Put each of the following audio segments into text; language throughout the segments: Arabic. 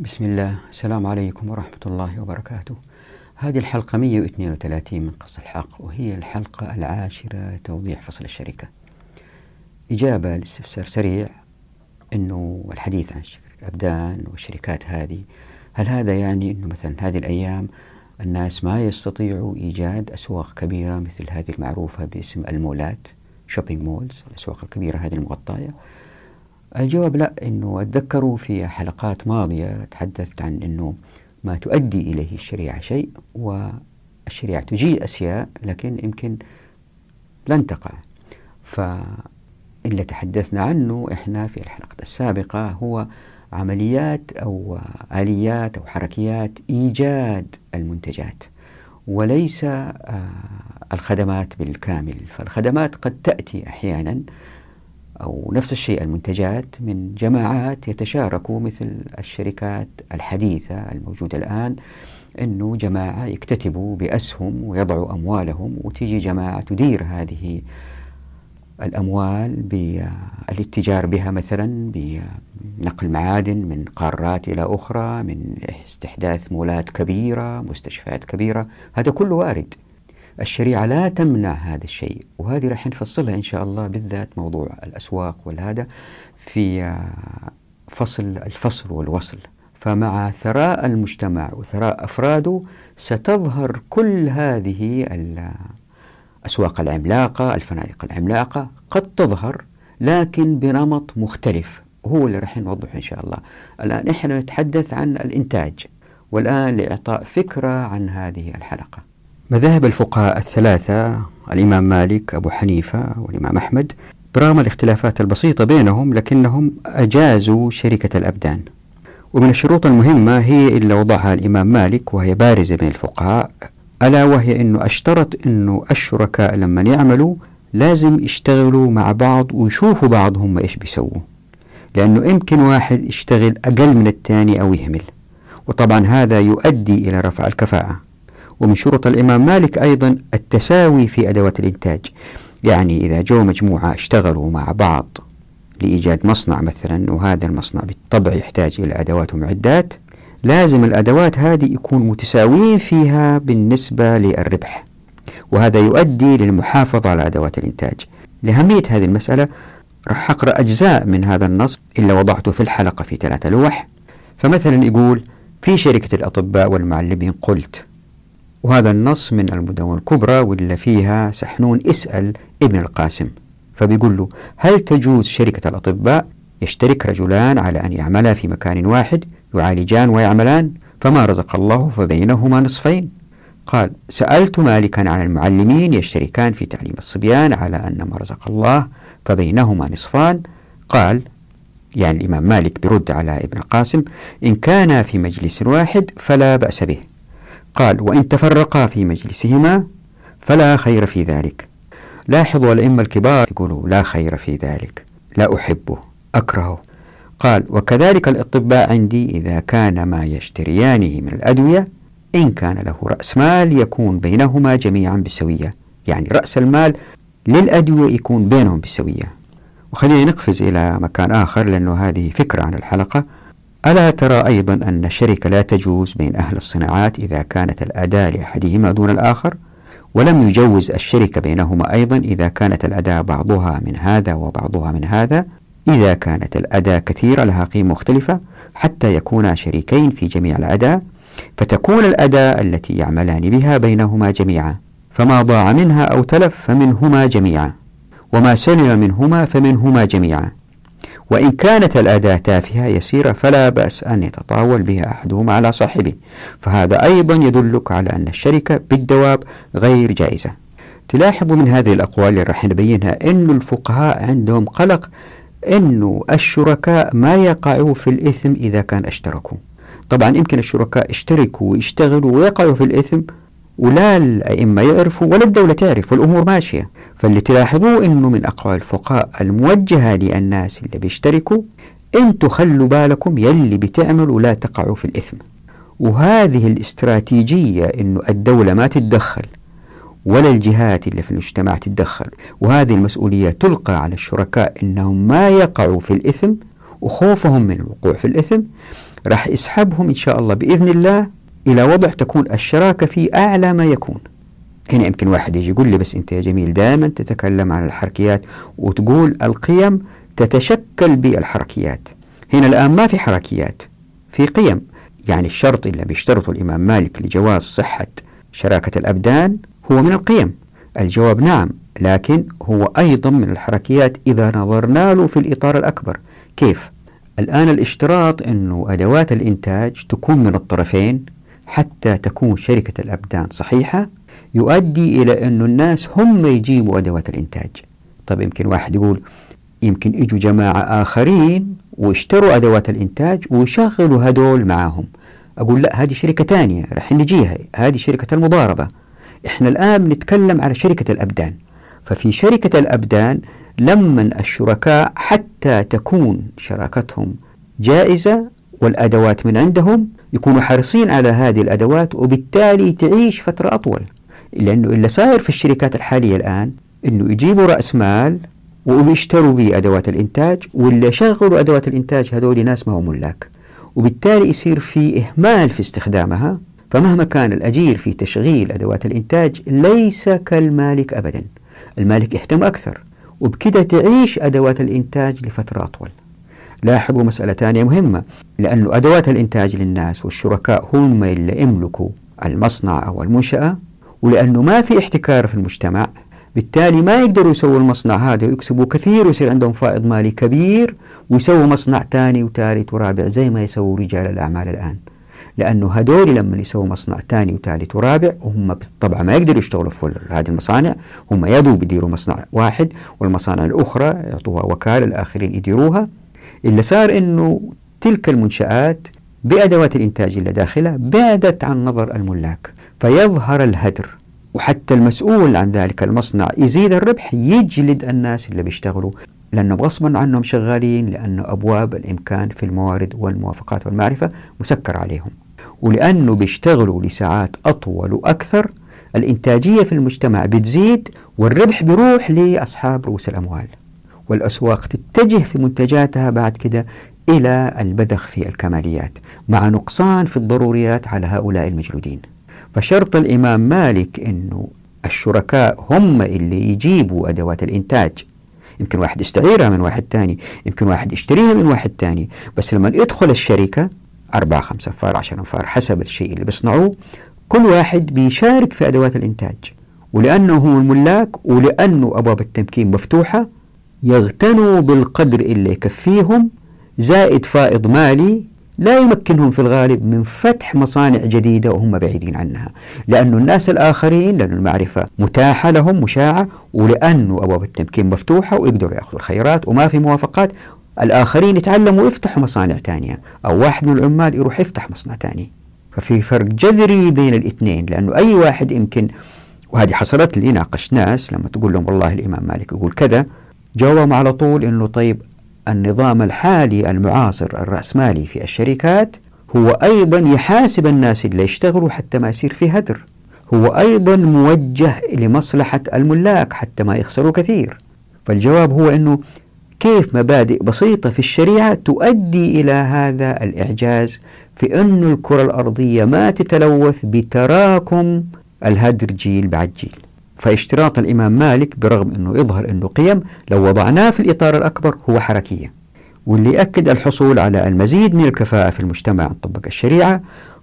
بسم الله. السلام عليكم ورحمة الله وبركاته. هذه الحلقة 132 من قص الحق وهي الحلقة العاشرة توضيح فصل الشركة. إجابة لاستفسار سريع أنه الحديث عن الأبدان والشركات هذه هل هذا يعني أنه مثلا هذه الأيام الناس ما يستطيعوا إيجاد أسواق كبيرة مثل هذه المعروفة باسم المولات shopping malls الأسواق الكبيرة هذه المغطاية؟ الجواب لا أنه أتذكروا في حلقات ماضية تحدثت عن أنه ما تؤدي إليه الشريعة شيء والشريعة تجيء أشياء لكن يمكن لن تقع. فاللي تحدثنا عنه إحنا في الحلقة السابقة هو عمليات أو آليات أو حركيات إيجاد المنتجات وليس آه، الخدمات بالكامل. فالخدمات قد تأتي أحيانا أو نفس الشيء المنتجات من جماعات يتشاركوا مثل الشركات الحديثة الموجودة الآن أنه جماعة يكتتبوا بأسهم ويضعوا أموالهم وتيجي جماعة تدير هذه الأموال بالاتجار بها مثلا بنقل معادن من قارات إلى أخرى من استحداث مولات كبيرة مستشفيات كبيرة. هذا كله وارد. الشريعة لا تمنع هذا الشيء وهذه راح نفصلها إن شاء الله بالذات موضوع الأسواق والهذا في فصل الفصل والوصل. فمع ثراء المجتمع وثراء أفراده ستظهر كل هذه الأسواق العملاقة الفنادق العملاقة قد تظهر لكن بنمط مختلف. هو اللي راح نوضحه إن شاء الله. الآن إحنا نتحدث عن الإنتاج والآن لإعطاء فكرة عن هذه الحلقة. مذاهب الفقهاء الثلاثة الإمام مالك أبو حنيفة والإمام أحمد برغم الاختلافات البسيطة بينهم لكنهم أجازوا شركة الأبدان. ومن الشروط المهمة هي اللي وضعها الإمام مالك وهي بارزة بين الفقهاء ألا وهي أنه أشترط أنه الشركاء لما يعملوا لازم يشتغلوا مع بعض ويشوفوا بعض هم إيش بيسووا. لأنه يمكن واحد يشتغل أقل من الثاني أو يهمل. وطبعا هذا يؤدي إلى رفع الكفاءة. ومن شروط الإمام مالك أيضا التساوي في أدوات الإنتاج. يعني إذا جو مجموعة اشتغلوا مع بعض لإيجاد مصنع مثلا وهذا المصنع بالطبع يحتاج إلى أدوات ومعدات لازم الأدوات هذه يكون متساويين فيها بالنسبة للربح. وهذا يؤدي للمحافظة على أدوات الإنتاج. لأهمية هذه المسألة راح أقرأ أجزاء من هذا النص إلا وضعته في الحلقة في ثلاثة لوح. فمثلا يقول في شركة الأطباء والمعلمين قلت وهذا النص من المدونة الكبرى واللي فيها سحنون إسأل ابن القاسم. فبيقول له هل تجوز شركة الأطباء يشترك رجلان على أن يعملا في مكان واحد يعالجان ويعملان؟ فما رزق الله فبينهما نصفين. قال سألت مالكا عن المعلمين يشتركان في تعليم الصبيان على أن ما رزق الله فبينهما نصفان. قال يعني الإمام مالك برد على ابن القاسم إن كانا في مجلس واحد فلا بأس به. قال وإن تفرقا في مجلسهما فلا خير في ذلك. لاحظوا الأئمة الكبار يقولوا لا خير في ذلك لا أحبه أكرهه. قال وكذلك الأطباء عندي إذا كان ما يشتريانه من الأدوية إن كان له رأس مال يكون بينهما جميعا بالسوية يعني رأس المال للأدوية يكون بينهم بالسوية. وخلينا نقفز إلى مكان آخر لأنه هذه فكرة عن الحلقة. ألا ترى أيضا أن الشركة لا تجوز بين أهل الصناعات إذا كانت الأداة لأحدهما دون الآخر؟ ولم يجوز الشركة بينهما أيضا إذا كانت الأداة بعضها من هذا وبعضها من هذا؟ إذا كانت الأداة كثيرة لها قيمة مختلفة حتى يكونا شريكين في جميع الأداة فتكون الأداة التي يعملان بها بينهما جميعا فما ضاع منها أو تلف فمنهما جميعا وما سلم منهما فمنهما جميعا وإن كانت الأداة تافهة يسيرة فلا بأس أن يتطاول بها أحدهما على صاحبه. فهذا أيضا يدلك على أن الشركة بالدواب غير جائزة. تلاحظوا من هذه الأقوال اللي راح نبينها أن الفقهاء عندهم قلق أن الشركاء ما يقعوا في الإثم إذا كان أشتركوا. طبعا يمكن الشركاء يشتركوا ويشتغلوا ويقعوا في الإثم ولا الأئمة يعرفوا ولا الدولة تعرف والأمور ماشية. فاللي تلاحظوه أنه من أقوال الفقهاء الموجهة للناس اللي بيشتركوا أنتوا خلوا بالكم يلي بتعملوا لا تقعوا في الإثم. وهذه الاستراتيجية أنه الدولة ما تتدخل ولا الجهات اللي في المجتمع تتدخل. وهذه المسؤولية تلقى على الشركاء أنهم ما يقعوا في الإثم وخوفهم من الوقوع في الإثم. راح يسحبهم إن شاء الله بإذن الله إلى وضع تكون الشراكة فيه أعلى ما يكون. هنا يمكن واحد يجي يقول لي بس أنت يا جميل دائما تتكلم عن الحركيات وتقول القيم تتشكل بالحركيات. هنا الآن ما في حركيات في قيم. يعني الشرط اللي بيشترطه الإمام مالك لجواز صحة شراكة الأبدان هو من القيم. الجواب نعم لكن هو أيضا من الحركيات إذا نظرنا له في الإطار الأكبر. كيف؟ الآن الاشتراط أنه أدوات الإنتاج تكون من الطرفين حتى تكون شركة الأبدان صحيحة يؤدي إلى أن الناس هم يجيبوا أدوات الإنتاج. طيب يمكن واحد يقول يمكن يجوا جماعة آخرين واشتروا أدوات الإنتاج ويشغلوا هدول معاهم. أقول لا هذه شركة تانية رح نجيها هذه شركة المضاربة. إحنا الآن بنتكلم على شركة الأبدان. ففي شركة الأبدان لما الشركاء حتى تكون شراكتهم جائزة والأدوات من عندهم يكونوا حريصين على هذه الأدوات وبالتالي تعيش فترة أطول. لأنه اللي صاير في الشركات الحالية الآن أنه يجيبوا رأس مال وبيشتروا به أدوات الإنتاج واللي شغلوا أدوات الإنتاج هذول ناس ما هم ملاك. وبالتالي يصير في إهمال في استخدامها فمهما كان الأجير في تشغيل أدوات الإنتاج ليس كالمالك أبدا. المالك يهتم أكثر وبكده تعيش أدوات الإنتاج لفترة أطول. لاحظوا مسألة ثانية مهمة لأن أدوات الإنتاج للناس والشركاء هم اللي يملكوا المصنع أو المنشأة ولأنه ما في احتكار في المجتمع بالتالي ما يقدروا يسووا المصنع هذا ويكسبوا كثير ويصير عندهم فائض مالي كبير ويسووا مصنع ثاني وثالث ورابع زي ما يسووا رجال الأعمال الآن. لأنه هدول لما يسووا مصنع ثاني وثالث ورابع وهم بالطبع ما يقدروا يشتغلوا في هذه المصانع هم يدوا بيديروا مصنع واحد والمصانع الأخرى يعطوها وكالة الآخرين يديروها. اللي صار أنه تلك المنشآت بأدوات الإنتاج اللي داخلها بعدت عن نظر الملاك فيظهر الهدر. وحتى المسؤول عن ذلك المصنع يزيد الربح يجلد الناس اللي بيشتغلوا لأنه غصبا عنهم شغالين لأنه أبواب الإمكان في الموارد والموافقات والمعرفة مسكر عليهم. ولأنه بيشتغلوا لساعات أطول وأكثر الإنتاجية في المجتمع بتزيد والربح بيروح لأصحاب رؤوس الأموال. والأسواق تتجه في منتجاتها بعد كده إلى البذخ في الكماليات مع نقصان في الضروريات على هؤلاء المجلودين. فشرط الإمام مالك أنه الشركاء هم اللي يجيبوا أدوات الإنتاج. يمكن واحد يستعيرها من واحد تاني يمكن واحد يشتريها من واحد تاني. بس لما يدخل الشركة أربعة خمسة أنفار عشر أنفار حسب الشيء اللي بيصنعوه كل واحد بيشارك في أدوات الإنتاج. ولأنه هم الملاك ولأنه أبواب التمكين مفتوحة يغتنوا بالقدر اللي يكفيهم. زائد فائض مالي لا يمكنهم في الغالب من فتح مصانع جديدة وهم بعيدين عنها. لأن الناس الآخرين لأن المعرفة متاحة لهم مشاعة ولأنه أبواب التمكين مفتوحة ويقدروا يأخذوا الخيرات وما في موافقات الآخرين يتعلموا ويفتحوا مصانع تانية أو واحد من العمال يروح يفتح مصنع تاني ففي فرق جذري بين الاثنين لأنه أي واحد يمكن وهذه حصلت لي ناقش ناس لما تقول لهم والله الإمام مالك يقول كذا جاوبهم على طول أنه طيب النظام الحالي المعاصر الرأسمالي في الشركات هو أيضا يحاسب الناس اللي يشتغلوا حتى ما يصير في هدر. هو أيضا موجه لمصلحة الملاك حتى ما يخسروا كثير. فالجواب هو أنه كيف مبادئ بسيطة في الشريعة تؤدي إلى هذا الإعجاز في أن الكرة الأرضية ما تتلوث بتراكم الهدر جيل بعد جيل. فاشتراط الإمام مالك برغم أنه يظهر أنه قيم لو وضعناه في الإطار الأكبر هو حركية. واللي يأكد الحصول على المزيد من الكفاءة في المجتمع طبق الشريعة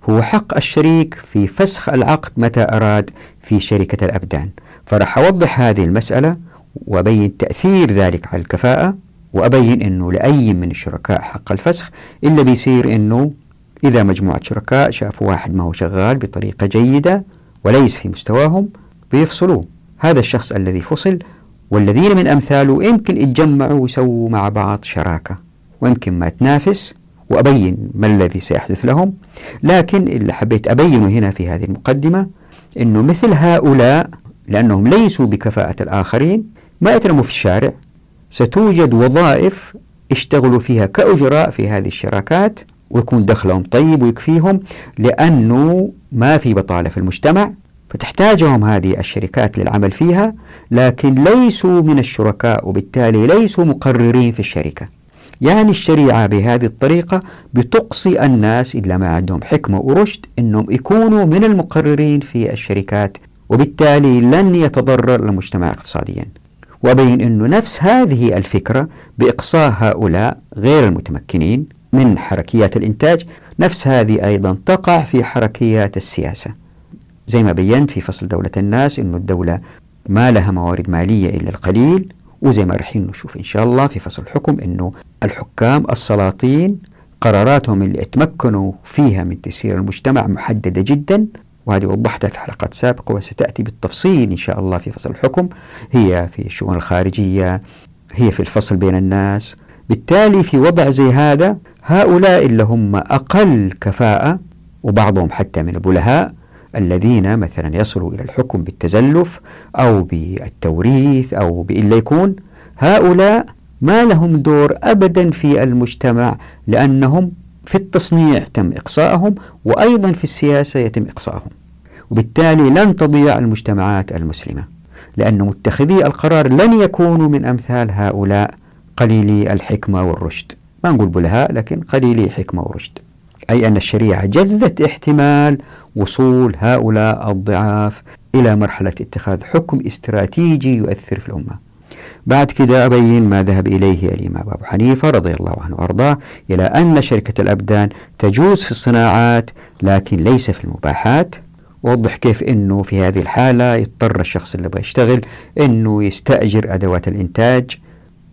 هو حق الشريك في فسخ العقد متى أراد في شركة الأبدان. فرح أوضح هذه المسألة وأبين تأثير ذلك على الكفاءة وأبين أنه لأي من الشركاء حق الفسخ إلا بيصير أنه إذا مجموعة شركاء شافوا واحد ما هو شغال بطريقة جيدة وليس في مستواهم بيفصلوه هذا الشخص الذي فصل والذين من أمثاله يمكن يتجمعوا ويسووا مع بعض شراكة. ويمكن ما تنافس وأبين ما الذي سيحدث لهم. لكن اللي حبيت أبينه هنا في هذه المقدمة أنه مثل هؤلاء لأنهم ليسوا بكفاءة الآخرين ما يترموا في الشارع. ستوجد وظائف يشتغلوا فيها كأجراء في هذه الشراكات ويكون دخلهم طيب ويكفيهم لأنه ما في بطالة في المجتمع. فتحتاجهم هذه الشركات للعمل فيها لكن ليسوا من الشركاء وبالتالي ليسوا مقررين في الشركة. يعني الشريعة بهذه الطريقة بتقصي الناس إلا ما عندهم حكمة ورشد أنهم يكونوا من المقررين في الشركات وبالتالي لن يتضرر المجتمع اقتصاديا. وبين أنه نفس هذه الفكرة بإقصاء هؤلاء غير المتمكنين من حركيات الإنتاج نفس هذه أيضا تقع في حركيات السياسة. زي ما بينت في فصل دولة الناس أنه الدولة ما لها موارد مالية إلا القليل وزي ما رح نشوف إن شاء الله في فصل الحكم أنه الحكام السلاطين قراراتهم اللي اتمكنوا فيها من تسيير المجتمع محددة جدا وهذه وضحتها في حلقات سابقة وستأتي بالتفصيل إن شاء الله في فصل الحكم. هي في الشؤون الخارجية هي في الفصل بين الناس. بالتالي في وضع زي هذا هؤلاء اللي هم أقل كفاءة وبعضهم حتى من البلهاء الذين مثلا يصلوا إلى الحكم بالتزلف أو بالتوريث أو بإلا يكون هؤلاء ما لهم دور أبدا في المجتمع لأنهم في التصنيع تم إقصاءهم وأيضا في السياسة يتم إقصاءهم وبالتالي لن تضيع المجتمعات المسلمة لأن متخذي القرار لن يكونوا من أمثال هؤلاء قليلي الحكمة والرشد. ما نقول بلهاء لكن قليلي حكمة ورشد. أي أن الشريعة جزت احتمال وصول هؤلاء الضعاف إلى مرحلة اتخاذ حكم استراتيجي يؤثر في الأمة. بعد كده أبين ما ذهب إليه الإمام أبو حنيفة رضي الله عنه وأرضاه إلى أن شركة الأبدان تجوز في الصناعات لكن ليس في المباحات. وضح كيف أنه في هذه الحالة يضطر الشخص اللي بيشتغل أنه يستأجر أدوات الإنتاج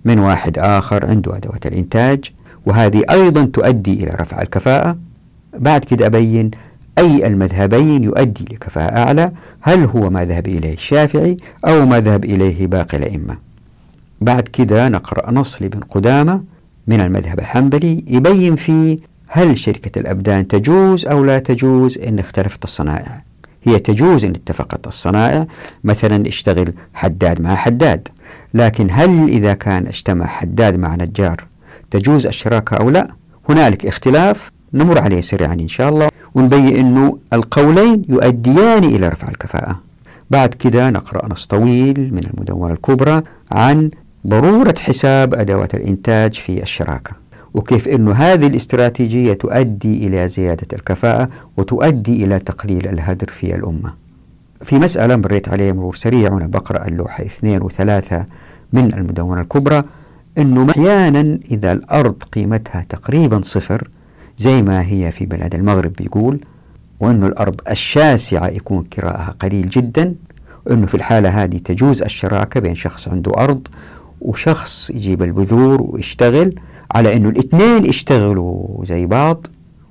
من واحد آخر عنده أدوات الإنتاج. وهذه أيضا تؤدي إلى رفع الكفاءة. بعد كده أبين أي المذهبين يؤدي لكفاءة أعلى هل هو ما ذهب إليه الشافعي أو ما ذهب إليه باقي الأئمة؟ بعد كده نقرأ نص لابن قدامة من المذهب الحنبلي يبين فيه هل شركة الأبدان تجوز أو لا تجوز إن اختلفت الصنائع. هي تجوز إن اتفقت الصنائع مثلا اشتغل حداد مع حداد. لكن هل إذا كان اجتمع حداد مع نجار تجوز الشراكة أو لا؟ هنالك اختلاف. نمر عليه سريعا إن شاء الله ونبين أنه القولين يؤديان إلى رفع الكفاءة. بعد كده نقرأ نص طويل من المدونة الكبرى عن ضرورة حساب أدوات الإنتاج في الشراكة وكيف أن هذه الاستراتيجية تؤدي إلى زيادة الكفاءة وتؤدي إلى تقليل الهدر في الأمة. في مسألة مريت عليها مرور سريع وأنا بقرأ اللوحة اثنين وثلاثة من المدونة الكبرى أنه أحيانا إذا الأرض قيمتها تقريبا صفر زي ما هي في بلاد المغرب بيقول وأنه الأرض الشاسعة يكون كراءها قليل جدا وأنه في الحالة هذه تجوز الشراكة بين شخص عنده أرض وشخص يجيب البذور ويشتغل على أنه الاثنين يشتغلوا زي بعض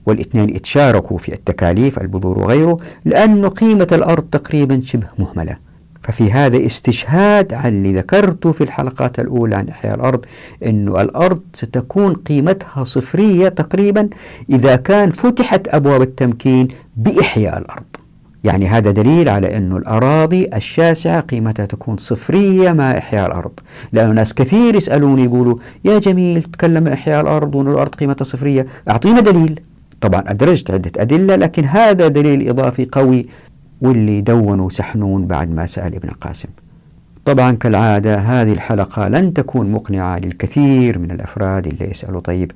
والاثنين يتشاركوا في التكاليف البذور وغيره لأن قيمة الأرض تقريبا شبه مهملة. ففي هذا استشهاد على اللي ذكرته في الحلقات الأولى عن إحياء الأرض أنه الأرض ستكون قيمتها صفرية تقريبا إذا كان فتحت أبواب التمكين بإحياء الأرض. يعني هذا دليل على أن الأراضي الشاسعة قيمتها تكون صفرية مع إحياء الأرض. لأن ناس كثير يسألوني يقولوا يا جميل تكلم عن إحياء الأرض وأن الأرض قيمتها صفرية. أعطينا دليل. طبعا أدرجت عدة أدلة لكن هذا دليل إضافي قوي واللي دونوا سحنون بعد ما سأل ابن القاسم طبعا كالعادة هذه الحلقة لن تكون مقنعة للكثير من الأفراد اللي يسألوا. طيب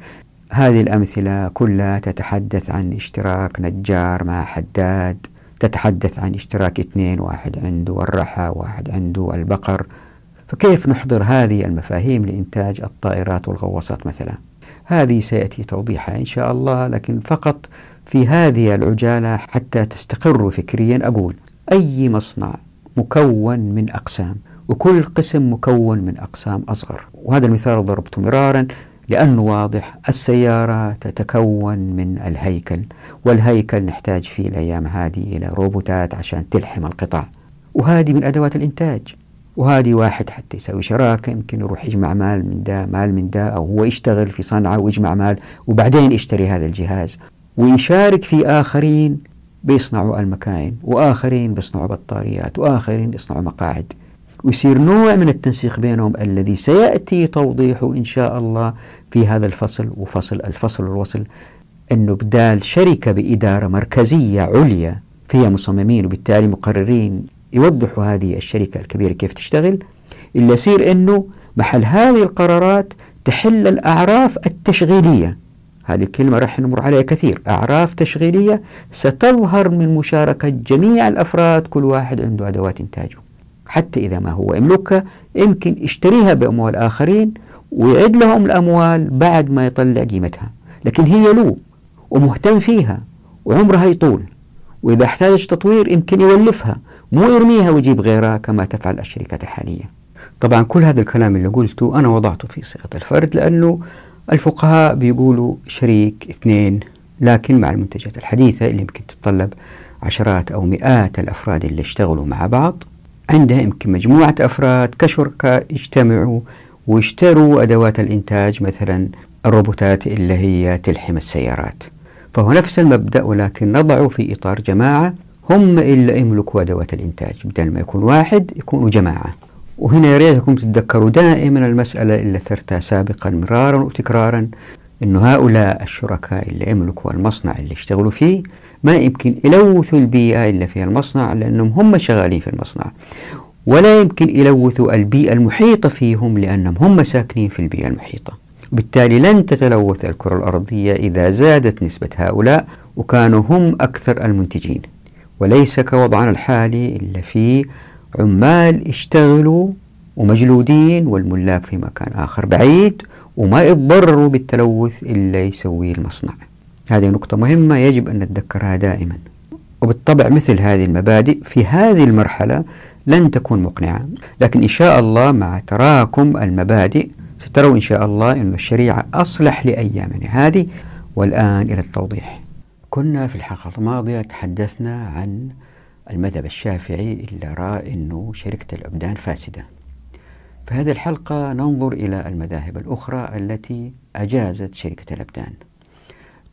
هذه الأمثلة كلها تتحدث عن اشتراك نجار مع حداد تتحدث عن اشتراك اثنين واحد عنده الرحى واحد عنده البقر. فكيف نحضر هذه المفاهيم لإنتاج الطائرات والغواصات مثلا؟ هذه سيأتي توضيحها إن شاء الله لكن فقط في هذه العجالة حتى تستقروا فكريا. أقول أي مصنع مكون من أقسام وكل قسم مكون من أقسام أصغر. وهذا المثال ضربته مرارا لأنه واضح السيارة تتكون من الهيكل والهيكل نحتاج في الأيام هذه إلى روبوتات عشان تلحم القطع وهذه من أدوات الإنتاج. وهذه واحد حتى يسوي شراكة يمكن يروح يجمع مال من ده مال من ده أو هو يشتغل في صنعة ويجمع مال وبعدين يشتري هذا الجهاز. ويشارك في آخرين بيصنعوا المكاين وآخرين بيصنعوا بطاريات وآخرين يصنعوا مقاعد. ويصير نوع من التنسيق بينهم الذي سيأتي توضيحه إن شاء الله في هذا الفصل وفصل الفصل الوصل أنه بدال شركة بإدارة مركزية عليا فيها مصممين وبالتالي مقررين يوضحوا هذه الشركة الكبيرة كيف تشتغل إلا يصير أنه محل هذه القرارات تحل الأعراف التشغيلية. هذه الكلمة راح نمر عليها كثير. أعراف تشغيلية ستظهر من مشاركة جميع الأفراد كل واحد عنده أدوات إنتاجه. حتى إذا ما هو يملكها يمكن يشتريها بأموال آخرين ويعد لهم الأموال بعد ما يطلع قيمتها. لكن هي له ومهتم فيها وعمرها يطول وإذا احتاجت تطوير يمكن يولفها مو يرميها ويجيب غيرها كما تفعل الشركات الحالية. طبعا كل هذا الكلام اللي قلته أنا وضعته في صيغة الفرد لأنه الفقهاء بيقولوا شريك اثنين لكن مع المنتجات الحديثة اللي يمكن تتطلب عشرات أو مئات الأفراد اللي اشتغلوا مع بعض. عندها يمكن مجموعة أفراد كشركاء يجتمعوا ويشتروا أدوات الإنتاج مثلا الروبوتات اللي هي تلحم السيارات. فهو نفس المبدأ ولكن نضعه في إطار جماعة هم اللي يملكوا أدوات الإنتاج. بدل ما يكون واحد يكونوا جماعة. وهنا يا ريتكم تتذكروا دائما المسألة اللي ثرتها سابقا مرارا وتكرارا أنه هؤلاء الشركاء اللي يملكوا المصنع اللي يشتغلوا فيه ما يمكن يلوثوا البيئة اللي فيها المصنع لأنهم هم شغالين في المصنع ولا يمكن يلوثوا البيئة المحيطة فيهم لأنهم هم ساكنين في البيئة المحيطة. بالتالي لن تتلوث الكرة الأرضية إذا زادت نسبة هؤلاء وكانوا هم أكثر المنتجين وليس كوضعنا الحالي إلا فيه عمال يشتغلوا ومجلودين والملاك في مكان آخر بعيد وما يتضرروا بالتلوث اللي يسويه المصنع. هذه نقطة مهمة يجب أن نتذكرها دائما. وبالطبع مثل هذه المبادئ في هذه المرحلة لن تكون مقنعة. لكن إن شاء الله مع تراكم المبادئ ستروا إن شاء الله أن الشريعة أصلح لأيامنا هذه. والآن إلى التوضيح. كنا في الحلقة الماضية تحدثنا عن المذهب الشافعي اللي رأى أنه شركة الأبدان فاسدة. في هذه الحلقة ننظر إلى المذاهب الأخرى التي أجازت شركة الأبدان.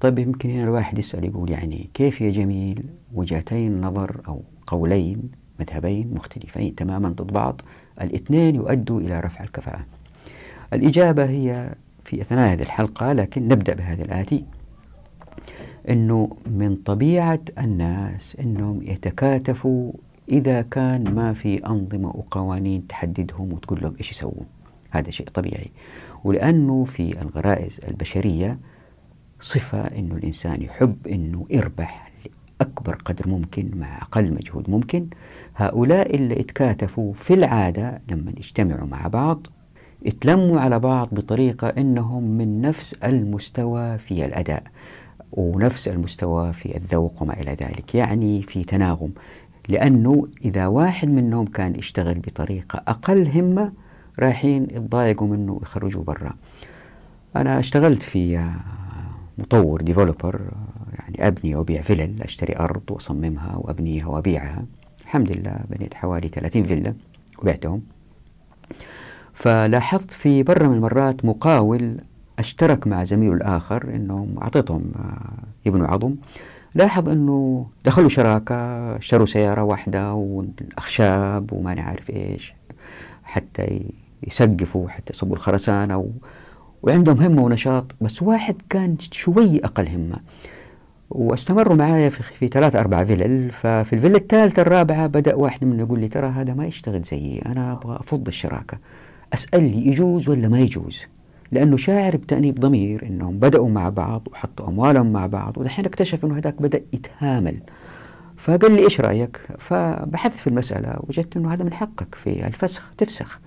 طيب يمكن هنا الواحد يسأل يقول يعني كيف يا جميل وجهتين نظر أو قولين مذهبين مختلفين تماما ضد بعض؟ الاثنين يؤدوا إلى رفع الكفاءة. الإجابة هي في أثناء هذه الحلقة لكن نبدأ بهذا الآتي. أنه من طبيعة الناس أنهم يتكاتفوا إذا كان ما في أنظمة وقوانين تحددهم وتقول لهم إيش يسووا هذا شيء طبيعي. ولأنه في الغرائز البشرية صفة أنه الإنسان يحب أنه يربح لأكبر قدر ممكن مع أقل مجهود ممكن. هؤلاء اللي يتكاتفوا في العادة لما يجتمعوا مع بعض يتلموا على بعض بطريقة أنهم من نفس المستوى في الأداء. ونفس المستوى في الذوق وما إلى ذلك. يعني في تناغم. لأنه إذا واحد منهم كان يشتغل بطريقة أقل همة رايحين يتضايقوا منه ويخرجوا برا. أنا اشتغلت في مطور ديفلوبر يعني أبني وأبيع فلل أشتري أرض وأصممها وأبنيها وأبيعها. الحمد لله بنيت حوالي 30 فيلا وبعتهم. فلاحظت في مرة من المرات مقاول أشترك مع زميله الآخر أنهم أعطيتهم آه، يبنوا عظم. لاحظ أنه دخلوا شراكة اشتروا سيارة واحدة والأخشاب وما نعرف إيش حتى يسقفوا حتى يصبوا الخرسانة و... وعندهم همة ونشاط بس واحد كان شوي أقل همة. واستمروا معايا في, في ثلاث أربع فيلل ففي الفيلا الثالثة الرابعة بدأ واحد منهم يقول لي ترى هذا ما يشتغل زيي أنا أبغى أفض الشراكة أسأل لي يجوز ولا ما يجوز؟ لأنه شاعر بتأنيب ضمير أنهم بدأوا مع بعض وحطوا أموالهم مع بعض ودحين اكتشف أنه هذاك بدأ يتهامل. فقال لي إيش رأيك؟ فبحثت في المسألة وجدت أنه هذا من حقك في الفسخ تفسخ.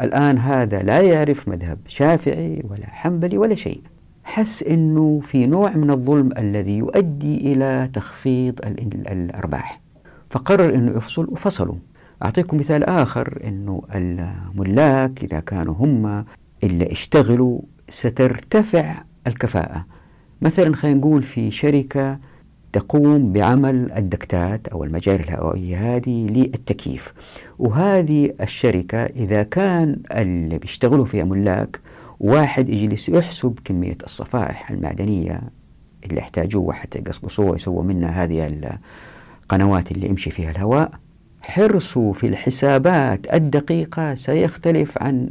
الآن هذا لا يعرف مذهب شافعي ولا حنبلي ولا شيء. حس أنه في نوع من الظلم الذي يؤدي إلى تخفيض الأرباح. فقرر أنه يفصل وفصلوا. أعطيكم مثال آخر أنه الملاك إذا كانوا هم اللي اشتغلوا سترتفع الكفاءة. مثلا خلينا نقول في شركة تقوم بعمل الدكتات أو المجاري الهوائية هذه للتكييف. وهذه الشركة إذا كان اللي بيشتغلوا فيها ملاك واحد يجلس يحسب كمية الصفائح المعدنية اللي احتاجوها حتى يقصقصوها ويسووا منها هذه القنوات اللي يمشي فيها الهواء حرصه في الحسابات الدقيقة سيختلف عن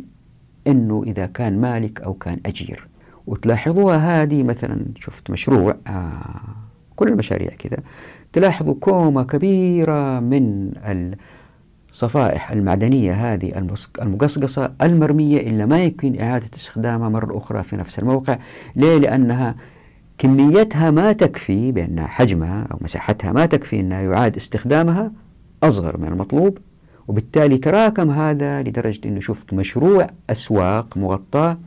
أنه إذا كان مالك أو كان أجير. وتلاحظوها هذه مثلا شفت مشروع آه كل المشاريع كذا. تلاحظوا كومة كبيرة من الصفائح المعدنية هذه المقصقصة المرمية إلا ما يمكن إعادة استخدامها مرة أخرى في نفس الموقع. ليه؟ لأنها كميتها ما تكفي بأن حجمها أو مساحتها ما تكفي أنها يعاد استخدامها أصغر من المطلوب. وبالتالي تراكم هذا لدرجة أنه شفت مشروع أسواق مغطاة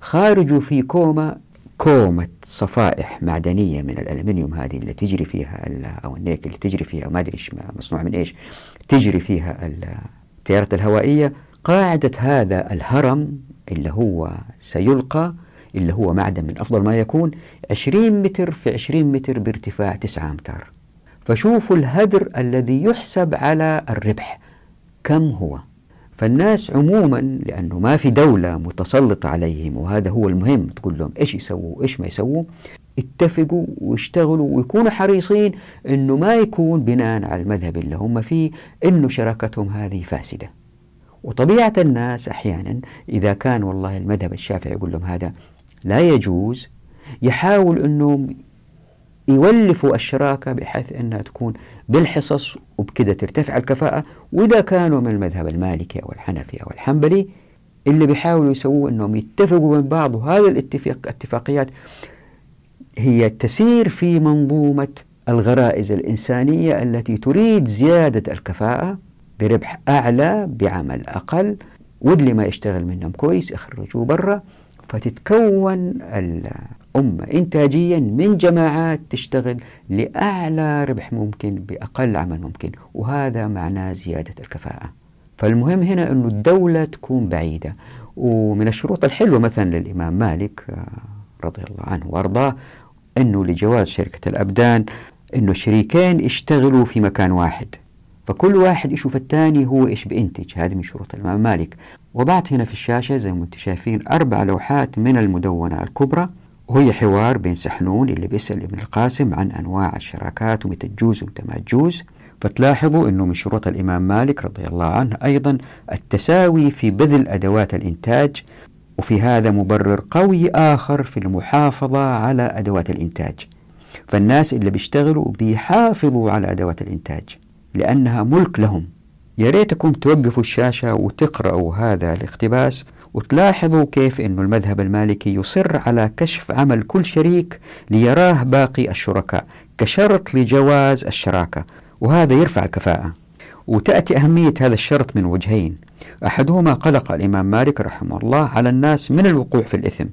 خارجه في كومة كومة صفائح معدنية من الألمنيوم هذه اللي تجري فيها أو النيك اللي تجري فيها ما أدري مصنوع من إيش تجري فيها التيارات الهوائية. قاعدة هذا الهرم اللي هو سيلقى اللي هو معدن من أفضل ما يكون 20 متر في 20 متر بارتفاع 9 أمتار. فشوفوا الهدر الذي يحسب على الربح. كم هو؟ فالناس عموما لأنه ما في دولة متسلطة عليهم وهذا هو المهم تقول لهم إيش يسووا؟ إيش ما يسووا؟ اتفقوا واشتغلوا ويكونوا حريصين أنه ما يكون بناء على المذهب اللي هم فيه أنه شراكتهم هذه فاسدة. وطبيعة الناس أحيانا إذا كان والله المذهب الشافعي يقول لهم هذا لا يجوز يحاول أنهم يولفوا الشراكة بحيث أنها تكون بالحصص وبكده ترتفع الكفاءة. وإذا كانوا من المذهب المالكي أو الحنفي أو الحنبلي اللي بيحاولوا يسووه أنهم يتفقوا من بعض وهذه الاتفاق اتفاقيات هي تسير في منظومة الغرائز الإنسانية التي تريد زيادة الكفاءة بربح أعلى بعمل أقل. واللي ما يشتغل منهم كويس يخرجوه برا. فتتكون الأمة إنتاجيا من جماعات تشتغل لأعلى ربح ممكن بأقل عمل ممكن وهذا معناه زيادة الكفاءة. فالمهم هنا أن الدولة تكون بعيدة. ومن الشروط الحلوة مثلا للإمام مالك آه، رضي الله عنه وأرضاه أنه لجواز شركة الأبدان أنه الشريكين يشتغلوا في مكان واحد. فكل واحد يشوف الثاني هو إيش بينتج. هذه من شروط الإمام مالك. وضعت هنا في الشاشة زي ما أنتم شايفين أربع لوحات من المدونة الكبرى وهي حوار بين سحنون اللي بيسأل ابن القاسم عن أنواع الشراكات ومتى تجوز ومتى ما تجوز. فتلاحظوا أنه من شروط الإمام مالك رضي الله عنه أيضا التساوي في بذل أدوات الإنتاج وفي هذا مبرر قوي آخر في المحافظة على أدوات الإنتاج. فالناس اللي بيشتغلوا بيحافظوا على أدوات الإنتاج لأنها ملك لهم. يا ريتكم توقفوا الشاشة وتقرأوا هذا الاقتباس وتلاحظوا كيف أن المذهب المالكي يصر على كشف عمل كل شريك ليراه باقي الشركاء كشرط لجواز الشراكة وهذا يرفع الكفاءة. وتأتي أهمية هذا الشرط من وجهين. أحدهما قلق الإمام مالك رحمه الله على الناس من الوقوع في الإثم.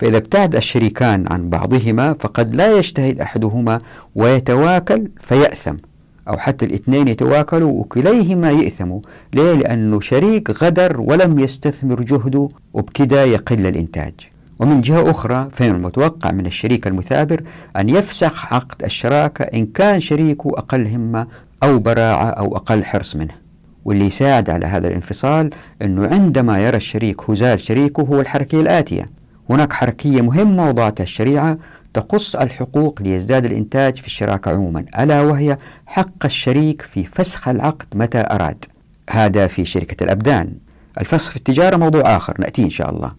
فإذا ابتعد الشريكان عن بعضهما فقد لا يجتهد أحدهما ويتواكل فيأثم. أو حتى الاثنين يتواكلوا وكليهما يأثموا. ليه؟ لأنه شريك غدر ولم يستثمر جهده وبكذا يقل الإنتاج. ومن جهة أخرى فإن المتوقع من الشريك المثابر؟ أن يفسخ عقد الشراكة إن كان شريكه أقل همة أو براعة أو أقل حرص منه. واللي يساعد على هذا الانفصال أنه عندما يرى الشريك هزال شريكه هو الحركية الآتية. هناك حركية مهمة وضعتها الشريعة تقص الحقوق ليزداد الإنتاج في الشراكة عموما ألا وهي حق الشريك في فسخ العقد متى أراد. هذا في شركة الأبدان. الفسخ في التجارة موضوع آخر نأتي إن شاء الله.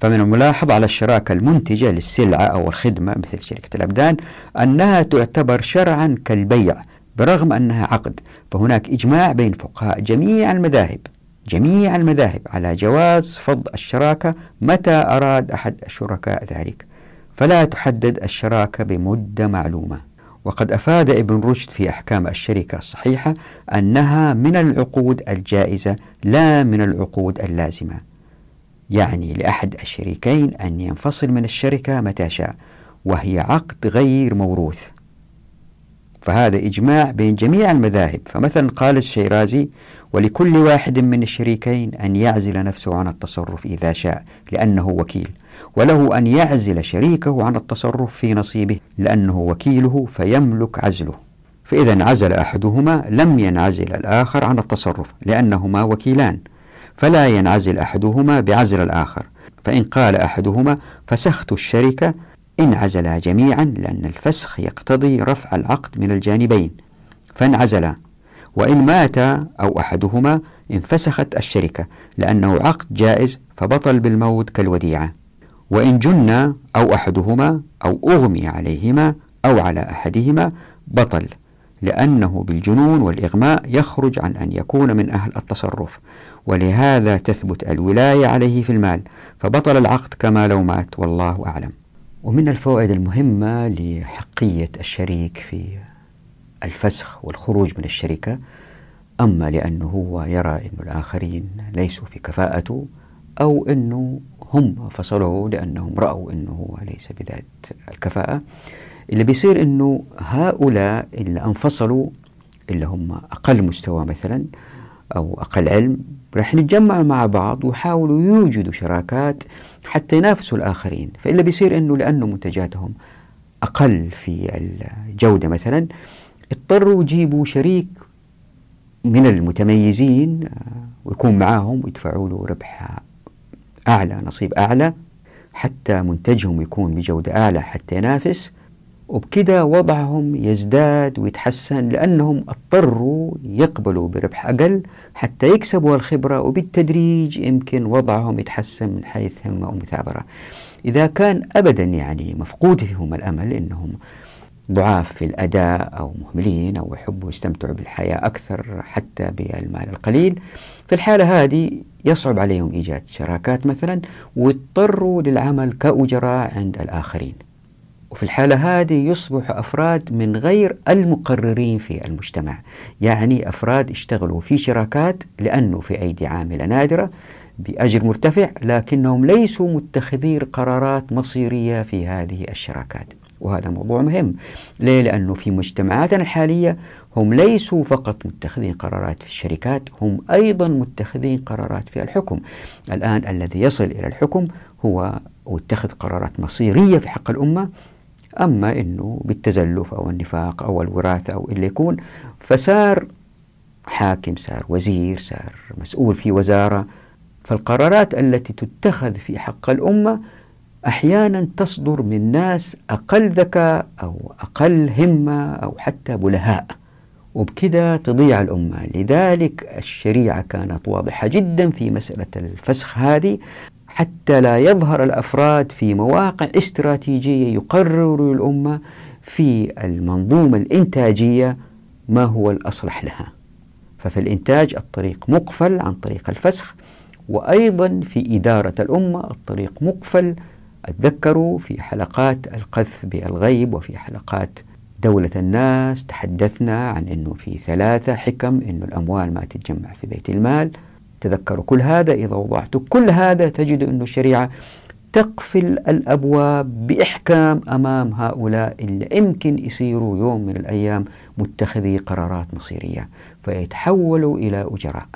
فمن الملاحظ على الشراكة المنتجة للسلعة أو الخدمة مثل شركة الأبدان أنها تعتبر شرعا كالبيع برغم أنها عقد. فهناك إجماع بين فقهاء جميع المذاهب جميع المذاهب على جواز فض الشراكة متى أراد أحد الشركاء ذلك. فلا تحدد الشراكة بمدة معلومة. وقد أفاد ابن رشد في أحكام الشركة الصحيحة أنها من العقود الجائزة لا من العقود اللازمة. يعني لأحد الشريكين أن ينفصل من الشركة متى شاء وهي عقد غير موروث. فهذا إجماع بين جميع المذاهب. فمثلا قال الشيرازي ولكل واحد من الشريكين أن يعزل نفسه عن التصرف إذا شاء لأنه وكيل. وله أن يعزل شريكه عن التصرف في نصيبه لأنه وكيله فيملك عزله. فإذا انعزل أحدهما لم ينعزل الآخر عن التصرف لأنهما وكيلان. فلا ينعزل أحدهما بعزل الآخر. فإن قال أحدهما فسخت الشركة انعزلا جميعا لأن الفسخ يقتضي رفع العقد من الجانبين. فانعزلا. وإن مات أو أحدهما انفسخت الشركة لأنه عقد جائز فبطل بالموت كالوديعة. وإن جن أو أحدهما أو أغمي عليهما أو على أحدهما بطل لأنه بالجنون والإغماء يخرج عن أن يكون من أهل التصرف ولهذا تثبت الولاية عليه في المال فبطل العقد كما لو مات والله أعلم. ومن الفوائد المهمة لحقية الشريك في الفسخ والخروج من الشركة أما لأنه هو يرى أن الآخرين ليسوا في كفاءته أو أنه هم فصلوه لأنهم رأوا أنه هو ليس بذات الكفاءة. اللي بيصير أنه هؤلاء اللي انفصلوا اللي هم أقل مستوى مثلا أو أقل علم راح نتجمع مع بعض ويحاولوا يوجدوا شراكات حتى ينافسوا الآخرين. فإلا بيصير أنه لأنه منتجاتهم أقل في الجودة مثلا اضطروا يجيبوا شريك من المتميزين ويكون معاهم ويدفعوا له ربح أعلى نصيب أعلى حتى منتجهم يكون بجودة أعلى حتى ينافس. وبكده وضعهم يزداد ويتحسن لأنهم اضطروا يقبلوا بربح أقل حتى يكسبوا الخبرة وبالتدريج يمكن وضعهم يتحسن من حيث همة ومثابرة إذا كان أبدا يعني مفقود فيهم الأمل أنهم ضعاف في الأداء أو مهملين أو يحبوا يستمتعوا بالحياة أكثر حتى بالمال القليل. في الحالة هذه يصعب عليهم إيجاد شراكات مثلا واضطروا للعمل كأجراء عند الآخرين. وفي الحالة هذه يصبح أفراد من غير المقررين في المجتمع يعني أفراد اشتغلوا في شراكات لأنه في أيدي عاملة نادرة بأجر مرتفع لكنهم ليسوا متخذي قرارات مصيرية في هذه الشراكات. وهذا موضوع مهم. ليه؟ لأنه في مجتمعاتنا الحالية هم ليسوا فقط متخذين قرارات في الشركات هم أيضا متخذين قرارات في الحكم. الآن الذي يصل إلى الحكم هو واتخذ قرارات مصيرية في حق الأمة أما أنه بالتزلف أو النفاق أو الوراثة أو اللي يكون فصار حاكم صار وزير صار مسؤول في وزارة. فالقرارات التي تتخذ في حق الأمة أحيانا تصدر من ناس أقل ذكاء أو أقل همة أو حتى بلهاء وبكذا تضيع الأمة. لذلك الشريعة كانت واضحة جدا في مسألة الفسخ هذه حتى لا يظهر الأفراد في مواقع استراتيجية يقرروا الأمة في المنظومة الإنتاجية ما هو الأصلح لها. ففي الإنتاج الطريق مقفل عن طريق الفسخ وأيضا في إدارة الأمة الطريق مقفل أتذكروا في حلقات القذف بالغيب وفي حلقات دولة الناس تحدثنا عن أنه في ثلاثة حكم أنه الأموال ما تتجمع في بيت المال. تذكروا كل هذا إذا وضعت كل هذا تجد أن الشريعة تقفل الأبواب بإحكام أمام هؤلاء اللي يمكن يصيروا يوم من الأيام متخذي قرارات مصيرية فيتحولوا إلى أجراء.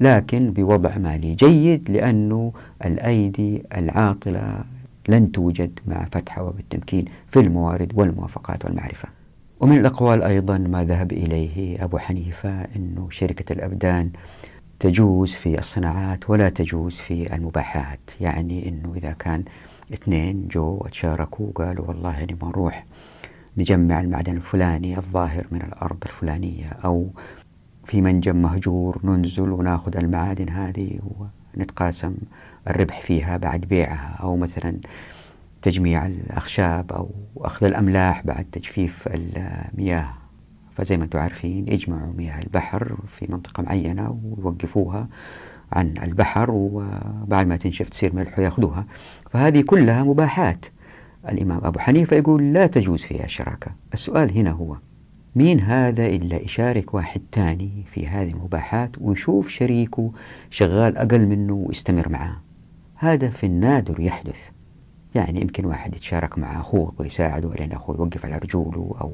لكن بوضع مالي جيد لأنه الأيدي العاطلة لن توجد مع فتح أبواب التمكين في الموارد والموافقات والمعرفة. ومن الأقوال أيضا ما ذهب إليه أبو حنيفة أنه شركة الأبدان تجوز في الصناعات ولا تجوز في المباحات. يعني أنه إذا كان اثنين جو وتشاركوا وقالوا والله نبغى نروح نجمع المعدن الفلاني الظاهر من الأرض الفلانية أو في منجم مهجور ننزل وناخذ المعادن هذه ونتقاسم الربح فيها بعد بيعها أو مثلا تجميع الأخشاب أو أخذ الأملاح بعد تجفيف المياه. فزي ما أنتم عارفين يجمعوا مياه البحر في منطقة معينة ويوقفوها عن البحر وبعد ما تنشف تصير ملح وياخذوها. فهذه كلها مباحات. الإمام أبو حنيفة يقول لا تجوز فيها الشراكة السؤال هنا هو مين هذا إلا يشارك واحد تاني في هذه المباحات ويشوف شريكه شغال أقل منه ويستمر معاه؟ هذا في النادر يحدث. يعني يمكن واحد يتشارك مع أخوه ويساعده لأن أخوه يوقف على رجوله أو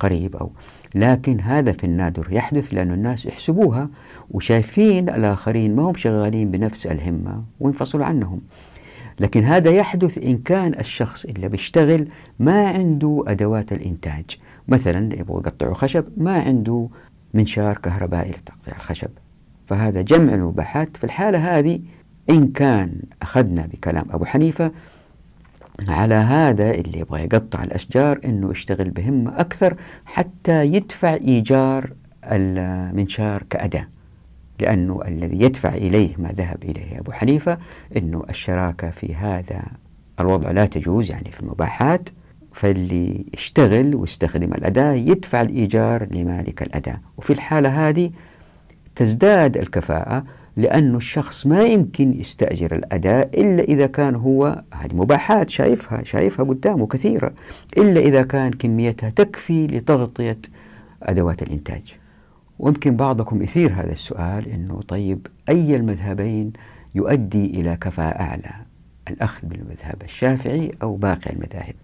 قريب أو لكن هذا في النادر يحدث لأن الناس يحسبوها وشايفين الآخرين ما هم شغالين بنفس الهمة وينفصلوا عنهم. لكن هذا يحدث إن كان الشخص اللي بيشتغل ما عنده أدوات الإنتاج. مثلا يبغوا يقطعوا خشب ما عنده منشار كهربائي لتقطيع الخشب. فهذا جمع المباحات في الحالة هذه إن كان أخذنا بكلام أبو حنيفة على هذا اللي يبغى يقطع الأشجار أنه يشتغل بهمة أكثر حتى يدفع إيجار المنشار كأداة. لأنه الذي يدفع إليه ما ذهب إليه أبو حنيفة أنه الشراكة في هذا الوضع لا تجوز يعني في المباحات فاللي يشتغل ويستخدم الأداة يدفع الإيجار لمالك الأداة. وفي الحالة هذه تزداد الكفاءة لأن الشخص ما يمكن يستأجر الأداة إلا إذا كان هو هذه مباحات شايفها شايفها قدامه كثيرة إلا إذا كان كميتها تكفي لتغطية أدوات الإنتاج. ويمكن بعضكم يثير هذا السؤال أنه طيب أي المذهبين يؤدي إلى كفاءة أعلى؟ الأخذ بالمذهب الشافعي أو باقي المذاهب؟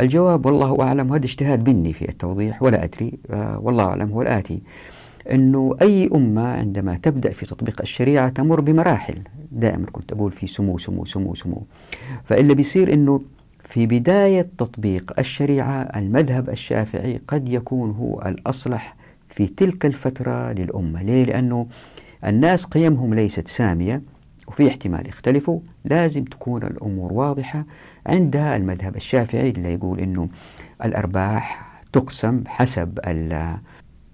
الجواب والله أعلم هذا اجتهاد مني في التوضيح ولا أدري آه والله أعلم هو الآتي. أنه أي أمة عندما تبدأ في تطبيق الشريعة تمر بمراحل. دائما كنت أقول في سمو سمو سمو سمو. فإلا بيصير أنه في بداية تطبيق الشريعة المذهب الشافعي قد يكون هو الأصلح في تلك الفترة للأمة. ليه؟ لأنه الناس قيمهم ليست سامية وفي احتمال يختلفوا. لازم تكون الأمور واضحة. عندها المذهب الشافعي اللي يقول أنه الأرباح تقسم حسب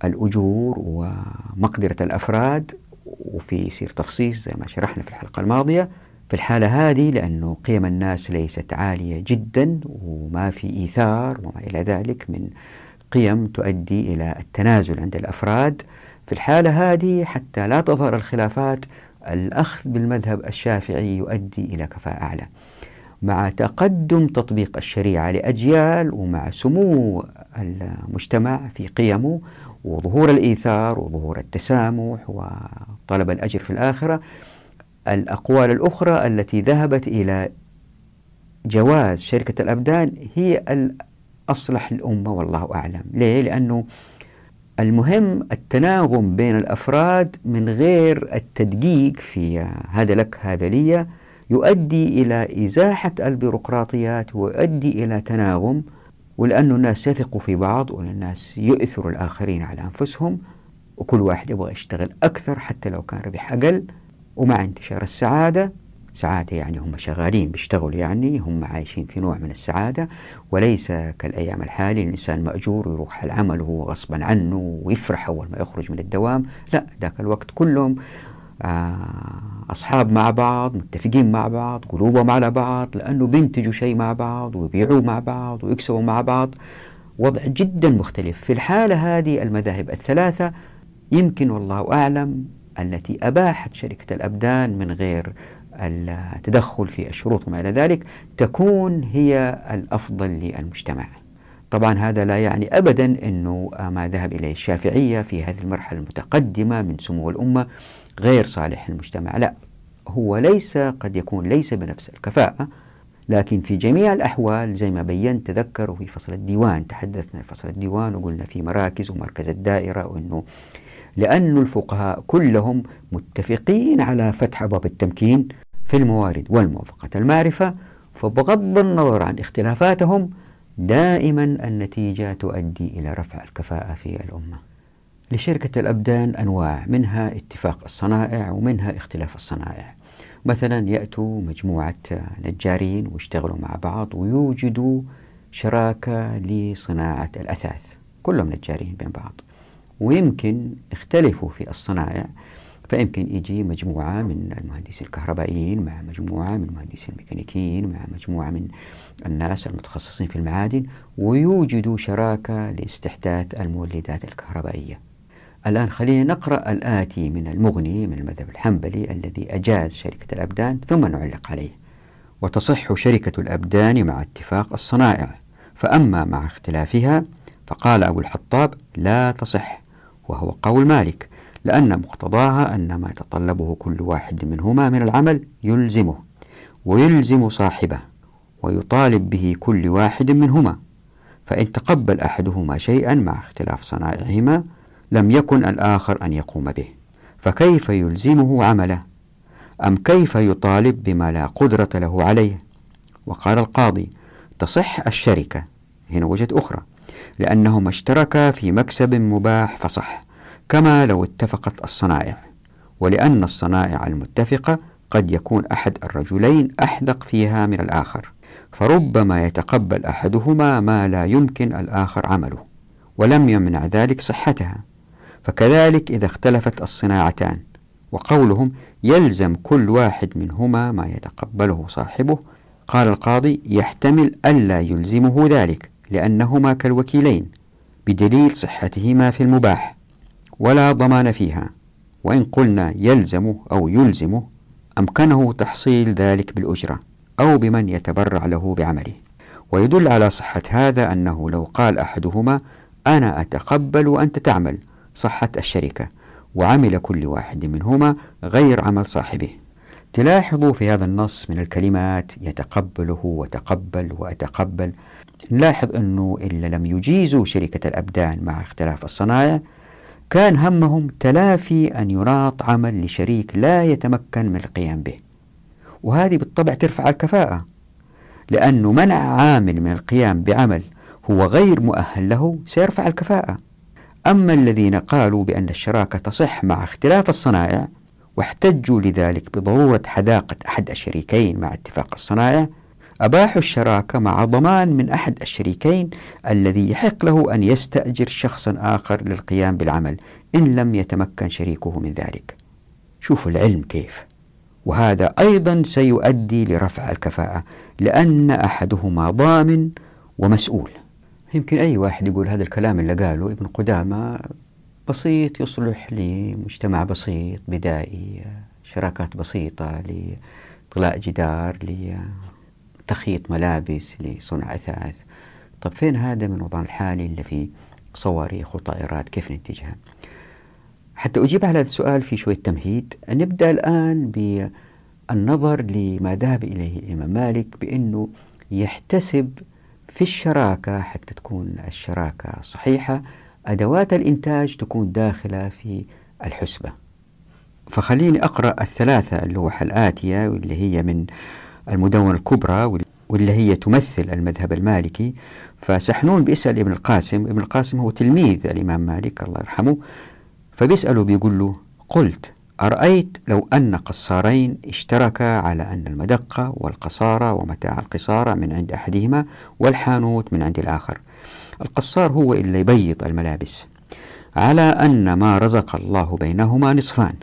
الأجور ومقدرة الأفراد وفي يصير تفصيص زي ما شرحنا في الحلقة الماضية. في الحالة هذه لأنه قيم الناس ليست عالية جدا وما في إيثار وما إلى ذلك من قيم تؤدي إلى التنازل عند الأفراد. في الحالة هذه حتى لا تظهر الخلافات الأخذ بالمذهب الشافعي يؤدي إلى كفاءة أعلى. مع تقدم تطبيق الشريعة لأجيال ومع سمو المجتمع في قيمه وظهور الإيثار وظهور التسامح وطلب الأجر في الآخرة الأقوال الأخرى التي ذهبت إلى جواز شركة الأبدان هي الأصلح للأمة والله أعلم ليه؟ لأنه المهم التناغم بين الأفراد من غير التدقيق في هذا لك هذا لي يؤدي إلى إزاحة البيروقراطيات ويؤدي إلى تناغم ولأن الناس يثقوا في بعض والناس يؤثروا الآخرين على أنفسهم وكل واحد يبغى يشتغل أكثر حتى لو كان ربح أقل. ومع انتشار السعادة سعادة يعني هم شغالين بيشتغلوا يعني هم عايشين في نوع من السعادة. وليس كالأيام الحالية الإنسان مأجور ويروح العمل وهو غصبا عنه ويفرح أول ما يخرج من الدوام. لا ذاك الوقت كلهم أصحاب مع بعض متفقين مع بعض قلوبهم على بعض لأنه بينتجوا شيء مع بعض ويبيعوا مع بعض ويكسبوا مع بعض. وضع جدا مختلف. في الحالة هذه المذاهب الثلاثة يمكن والله أعلم التي أباحت شركة الأبدان من غير التدخل في الشروط وما إلى ذلك تكون هي الأفضل للمجتمع. طبعا هذا لا يعني أبدا أنه ما ذهب إليه الشافعية في هذه المرحلة المتقدمة من سمو الأمة. غير صالح للمجتمع لا هو ليس قد يكون ليس بنفس الكفاءة لكن في جميع الأحوال زي ما بينت تذكروا في فصل الديوان تحدثنا في فصل الديوان وقلنا في مراكز ومركز الدائرة وأنه لأن الفقهاء كلهم متفقين على فتح أبواب التمكين في الموارد والموافقة المعرفة فبغض النظر عن اختلافاتهم دائما النتيجة تؤدي إلى رفع الكفاءة في الأمة. لشركة الأبدان أنواع منها اتفاق الصنائع ومنها اختلاف الصنائع. مثلا يأتوا مجموعة نجارين ويشتغلوا مع بعض ويوجدوا شراكة لصناعة الأثاث كلهم نجارين بين بعض. ويمكن اختلفوا في الصنائع فيمكن يجي مجموعة من المهندسين الكهربائيين مع مجموعة من المهندسين الميكانيكيين مع مجموعة من الناس المتخصصين في المعادن ويوجدوا شراكة لاستحداث المولدات الكهربائية. الآن خلينا نقرأ الآتي من المغني من المذهب الحنبلي الذي أجاز شركة الأبدان ثم نعلق عليه. وتصح شركة الأبدان مع اتفاق الصنائع. فأما مع اختلافها فقال أبو الحطاب لا تصح وهو قول مالك لأن مقتضاها أن ما يتطلبه كل واحد منهما من العمل يلزمه ويلزم صاحبه ويطالب به كل واحد منهما. فإن تقبل أحدهما شيئا مع اختلاف صنائعهما لم يكن الآخر أن يقوم به. فكيف يلزمه عمله؟ أم كيف يطالب بما لا قدرة له عليه؟ وقال القاضي تصح الشركة. هنا وجهة أخرى لأنهما اشتركا في مكسب مباح فصح كما لو اتفقت الصنائع. ولأن الصنائع المتفقة قد يكون أحد الرجلين أحدق فيها من الآخر. فربما يتقبل أحدهما ما لا يمكن الآخر عمله ولم يمنع ذلك صحتها. فكذلك إذا اختلفت الصناعتان وقولهم يلزم كل واحد منهما ما يتقبله صاحبه قال القاضي يحتمل ألا يلزمه ذلك لأنهما كالوكيلين بدليل صحتهما في المباح ولا ضمان فيها وإن قلنا يلزم أو يلزمه أمكنه تحصيل ذلك بالأجرة أو بمن يتبرع له بعمله. ويدل على صحة هذا أنه لو قال أحدهما أنا أتقبل وأنت تعمل صحة الشركة وعمل كل واحد منهما غير عمل صاحبه. تلاحظوا في هذا النص من الكلمات يتقبله وتقبل وأتقبل. نلاحظ أنه إلا لم يجيزوا شركة الأبدان مع اختلاف الصنائع كان همهم تلافي أن يراط عمل لشريك لا يتمكن من القيام به. وهذه بالطبع ترفع الكفاءة لأنه منع عامل من القيام بعمل هو غير مؤهل له سيرفع الكفاءة. أما الذين قالوا بأن الشراكة تصح مع اختلاف الصنائع واحتجوا لذلك بضرورة حذاقة أحد الشريكين مع اتفاق الصنائع أباحوا الشراكة مع ضمان من أحد الشريكين الذي يحق له أن يستأجر شخصا آخر للقيام بالعمل إن لم يتمكن شريكه من ذلك. شوفوا العلم كيف. وهذا أيضا سيؤدي لرفع الكفاءة لأن أحدهما ضامن ومسؤول. يمكن أي واحد يقول هذا الكلام اللي قاله ابن قدامة بسيط يصلح لمجتمع بسيط بدائي شراكات بسيطة لطلاء جدار لتخيط ملابس لصنع أثاث. طب فين هذا من الوضع الحالي اللي فيه صواريخ وطائرات؟ كيف ننتجها؟ حتى أجيب على هذا السؤال في شوية تمهيد. نبدأ الآن بالنظر لما ذهب إليه الإمام مالك بأنه يحتسب في الشراكة حتى تكون الشراكة صحيحة أدوات الإنتاج تكون داخلة في الحسبة. فخليني أقرأ الثلاثة اللوح الآتية واللي هي من المدونة الكبرى واللي هي تمثل المذهب المالكي. فسحنون بيسأل ابن القاسم ابن القاسم هو تلميذ الإمام مالك الله يرحمه. فبيسأله بيقول له قلت أرأيت لو أن قصارين اشتركا على أن المدقة والقصارى ومتاع القصارى من عند أحدهما والحانوت من عند الآخر. القصار هو اللي يبيض الملابس. على أن ما رزق الله بينهما نصفان.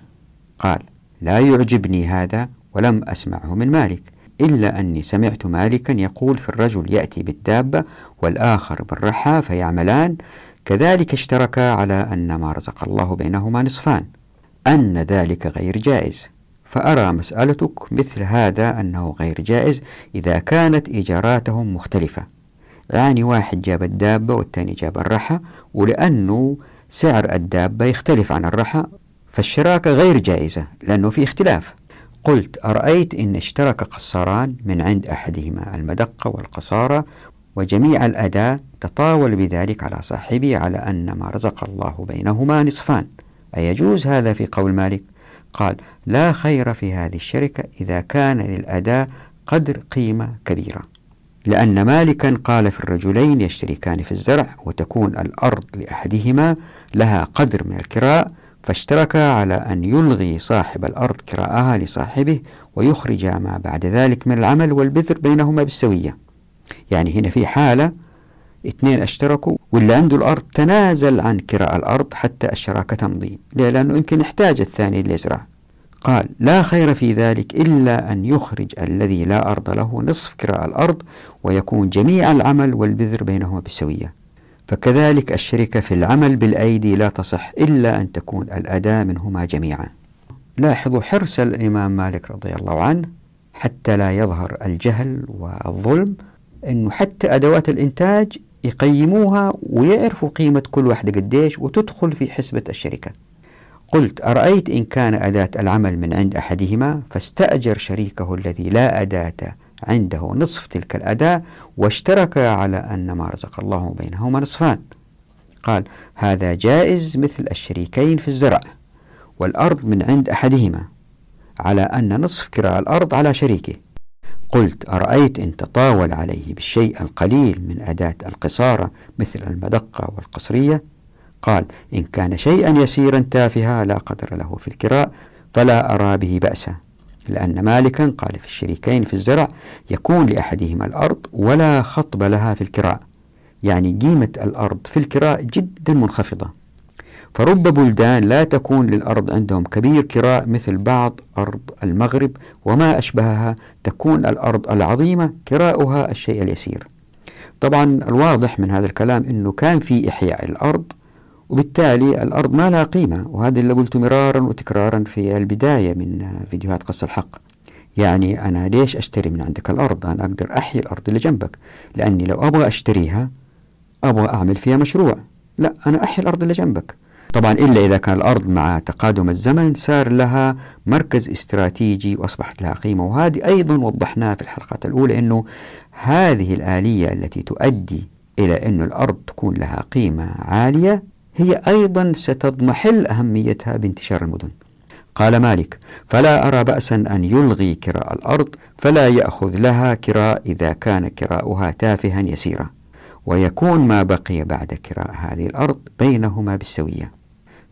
قال لا يعجبني هذا ولم أسمعه من مالك. إلا أني سمعت مالكا يقول في الرجل يأتي بالدابة والآخر بالرحى فيعملان. كذلك اشتركا على أن ما رزق الله بينهما نصفان. أن ذلك غير جائز. فأرى مسألتك مثل هذا أنه غير جائز إذا كانت إيجاراتهم مختلفة. يعني واحد جاب الدابة والثاني جاب الرحى ولأنه سعر الدابة يختلف عن الرحى فالشراكة غير جائزة لأنه في اختلاف. قلت أرأيت إن اشترك قصاران من عند أحدهما المدقة والقصارى وجميع الأداء تطاول بذلك على صاحبه على أن ما رزق الله بينهما نصفان. أيجوز هذا في قول مالك؟ قال لا خير في هذه الشركة إذا كان للأداء قدر قيمة كبيرة لأن مالكا قال في الرجلين يشتركان في الزرع وتكون الأرض لأحدهما لها قدر من الكراء فاشتركا على أن يلغي صاحب الأرض كراءها لصاحبه ويخرج ما بعد ذلك من العمل والبذر بينهما بالسوية يعني هنا في حالة اثنين أشتركوا واللي عنده الأرض تنازل عن كراء الأرض حتى الشراكة تمضي. ليه؟ لأنه يمكن يحتاج الثاني اللي يزرع قال لا خير في ذلك إلا أن يخرج الذي لا أرض له نصف كراء الأرض ويكون جميع العمل والبذر بينهما بالسوية. فكذلك الشركة في العمل بالأيدي لا تصح إلا أن تكون الأداة منهما جميعا. لاحظوا حرص الإمام مالك رضي الله عنه حتى لا يظهر الجهل والظلم أنه حتى أدوات الإنتاج يقيموها ويعرفوا قيمة كل واحدة قديش وتدخل في حسبة الشركة. قلت أرأيت إن كان أداة العمل من عند أحدهما؟ فاستأجر شريكه الذي لا أداة عنده نصف تلك الأداة واشترك على أن ما رزق الله بينهما نصفان. قال هذا جائز مثل الشريكين في الزرع والأرض من عند أحدهما على أن نصف كراء الأرض على شريكه. قلت أرأيت إن تطاول عليه بالشيء القليل من أداة القصارى مثل المدقة والقصرية؟ قال إن كان شيئا يسيرا تافها لا قدر له في الكراء فلا أرى به بأسا. لأن مالكا قال في الشريكين في الزرع يكون لأحدهما الأرض ولا خطب لها في الكراء. يعني قيمة الأرض في الكراء جدا منخفضة. فرب بلدان لا تكون للأرض عندهم كبير كراء مثل بعض أرض المغرب وما أشبهها تكون الأرض العظيمة كراؤها الشيء اليسير. طبعا الواضح من هذا الكلام أنه كان في إحياء الأرض وبالتالي الأرض ما لها قيمة وهذا اللي قلته مرارا وتكرارا في البداية من فيديوهات قص الحق. يعني أنا ليش أشتري من عندك الأرض؟ أنا أقدر أحيي الأرض اللي جنبك لأني لو أبغى أشتريها أبغى أعمل فيها مشروع. لا أنا أحيي الأرض اللي جنبك. طبعا إلا إذا كان الأرض مع تقادم الزمن صار لها مركز استراتيجي وأصبحت لها قيمة. وهذه أيضا وضحناها في الحلقات الأولى أنه هذه الآلية التي تؤدي إلى أن الأرض تكون لها قيمة عالية هي أيضا ستضمحل أهميتها بانتشار المدن. قال مالك فلا أرى بأسا أن يلغي كراء الأرض فلا يأخذ لها كراء إذا كان كراؤها تافها يسيرا. ويكون ما بقي بعد كراء هذه الأرض بينهما بالسوية.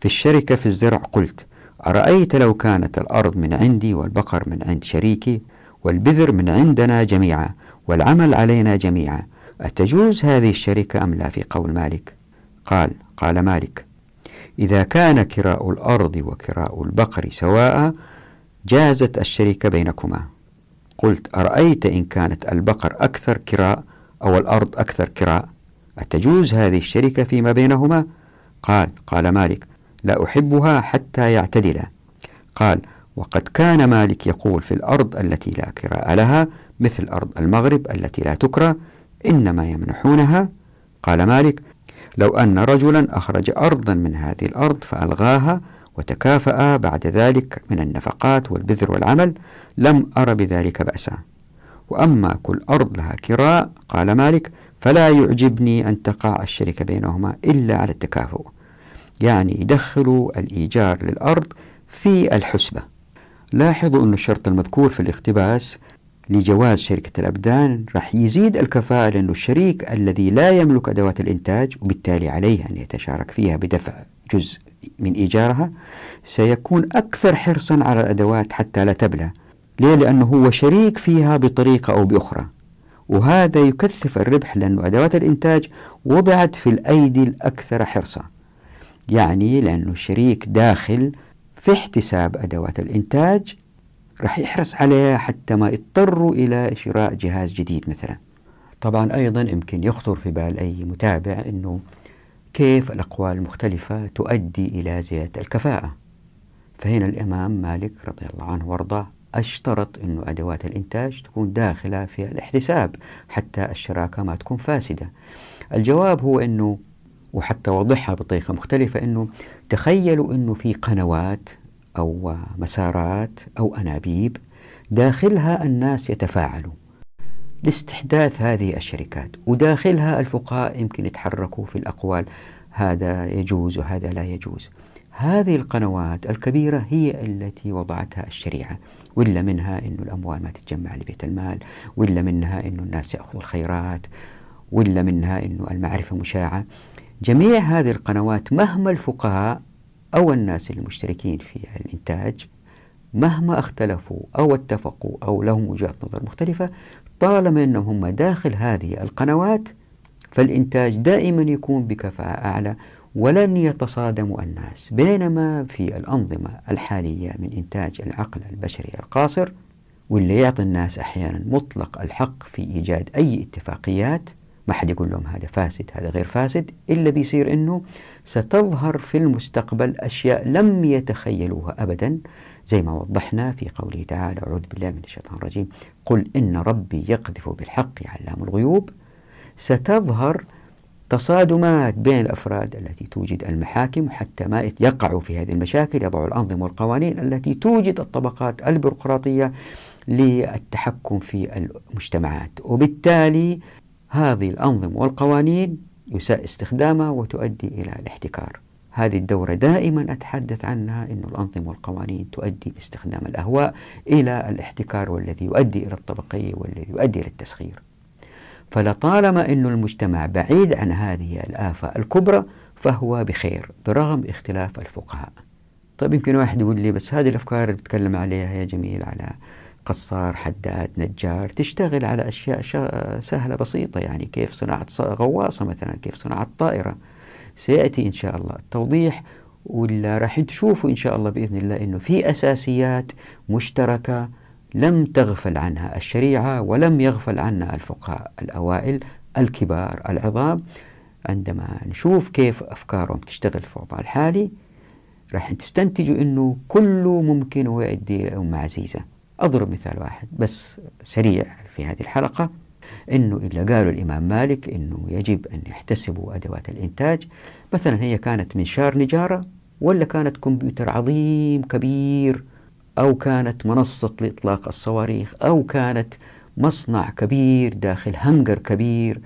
في الشركة في الزرع قلت أرأيت لو كانت الأرض من عندي والبقر من عند شريكي والبذر من عندنا جميعا والعمل علينا جميعا أتجوز هذه الشركة أم لا في قول مالك؟ قال قال مالك إذا كان كراء الأرض وكراء البقر سواء جازت الشركة بينكما. قلت أرأيت إن كانت البقر أكثر كراء أو الأرض أكثر كراء؟ أتجوز هذه الشركة فيما بينهما؟ قال قال مالك لا أحبها حتى يعتدلا قال وقد كان مالك يقول في الأرض التي لا كراء لها مثل أرض المغرب التي لا تكرى إنما يمنحونها. قال مالك لو أن رجلا أخرج أرضا من هذه الأرض فألغاها وتكافأ بعد ذلك من النفقات والبذر والعمل لم أر بذلك بأسا. وأما كل أرض لها كراء قال مالك فلا يعجبني أن تقع الشركة بينهما إلا على التكافؤ. يعني يدخلوا الإيجار للأرض في الحسبة. لاحظوا أن الشرط المذكور في الاقتباس لجواز شركة الأبدان راح يزيد الكفاءة لأنه الشريك الذي لا يملك أدوات الإنتاج وبالتالي عليه أن يتشارك فيها بدفع جزء من إيجارها سيكون أكثر حرصا على الأدوات حتى لا تبلى. ليه؟ لأنه هو شريك فيها بطريقة أو بأخرى. وهذا يكثف الربح لأن أدوات الإنتاج وضعت في الأيدي الأكثر حرصا. يعني لأنه الشريك داخل في احتساب أدوات الإنتاج راح يحرص عليها حتى ما يضطروا إلى شراء جهاز جديد مثلا. طبعا أيضا يمكن يخطر في بال أي متابع أنه كيف الأقوال المختلفة تؤدي إلى زيادة الكفاءة. فهنا الإمام مالك رضي الله عنه وارضاه أشترط أنه أدوات الإنتاج تكون داخلة في الاحتساب حتى الشراكة ما تكون فاسدة. الجواب هو أنه وحتى وضحها بطريقة مختلفة أنه تخيلوا أنه في قنوات أو مسارات أو أنابيب داخلها الناس يتفاعلوا لاستحداث هذه الشركات وداخلها الفقهاء يمكن يتحركوا في الأقوال هذا يجوز وهذا لا يجوز. هذه القنوات الكبيرة هي التي وضعتها الشريعة ولا منها أن الأموال ما تتجمع لبيت المال ولا منها أن الناس يأخذوا الخيرات ولا منها أن المعرفة مشاعة. جميع هذه القنوات مهما الفقهاء أو الناس المشتركين في الإنتاج مهما اختلفوا أو اتفقوا أو لهم وجهات نظر مختلفة طالما أنهم داخل هذه القنوات فالإنتاج دائما يكون بكفاءة أعلى ولن يتصادم الناس بينما في الأنظمة الحالية من إنتاج العقل البشري القاصر واللي يعطي الناس أحيانا مطلق الحق في إيجاد أي اتفاقيات ما حد يقول لهم هذا فاسد هذا غير فاسد إلا بيصير أنه ستظهر في المستقبل أشياء لم يتخيلوها أبدا زي ما وضحنا في قوله تعالى أعوذ بالله من الشيطان الرجيم قل إن ربي يقذف بالحق علام الغيوب. ستظهر تصادمات بين الأفراد التي توجد المحاكم حتى ما يقعوا في هذه المشاكل يضعوا الأنظمة والقوانين التي توجد الطبقات البيروقراطية للتحكم في المجتمعات. وبالتالي هذه الأنظمة والقوانين يساء استخدامها وتؤدي إلى الاحتكار. هذه الدورة دائما أتحدث عنها أن الأنظمة والقوانين تؤدي باستخدام الأهواء إلى الاحتكار والذي يؤدي إلى الطبقية والذي يؤدي إلى التسخير. فلطالما أن المجتمع بعيد عن هذه الآفة الكبرى فهو بخير برغم اختلاف الفقهاء. طيب يمكن واحد يقول لي بس هذه الأفكار اللي بتكلم عليها يا جميل على قصار حداد نجار تشتغل على أشياء سهلة بسيطة يعني كيف صناعة غواصة مثلا كيف صناعة طائرة. سيأتي إن شاء الله التوضيح ولا راح تشوفوا إن شاء الله بإذن الله أنه في أساسيات مشتركة لم تغفل عنها الشريعة ولم يغفل عنها الفقهاء الأوائل الكبار العظام. عندما نشوف كيف أفكارهم تشتغل في الوضع الحالي راح تستنتجوا أنه كله ممكن ويؤدي أمة عزيزة. أضرب مثال واحد بس سريع في هذه الحلقة. أنه إلا قالوا الإمام مالك أنه يجب أن يحتسبوا أدوات الإنتاج. مثلا هي كانت منشار نجارة ولا كانت كمبيوتر عظيم كبير أو كانت منصة لإطلاق الصواريخ أو كانت مصنع كبير داخل هنجر كبير.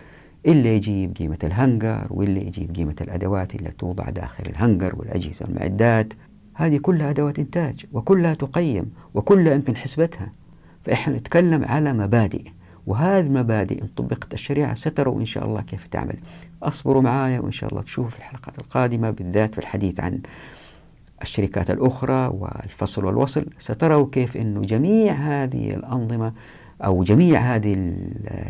اللي يجيب قيمة الهنجر واللي يجيب قيمة الأدوات اللي توضع داخل الهنجر والأجهزة والمعدات هذه كلها أدوات إنتاج وكلها تقيم. وكلها يمكن حسبتها. فإحنا نتكلم على مبادئ وهذه المبادئ إن طبقت الشريعة ستروا إن شاء الله كيف تعمل. أصبروا معايا وإن شاء الله تشوفوا في الحلقات القادمة بالذات في الحديث عن الشركات الأخرى والفصل والوصل. ستروا كيف أن جميع هذه الأنظمة أو جميع هذه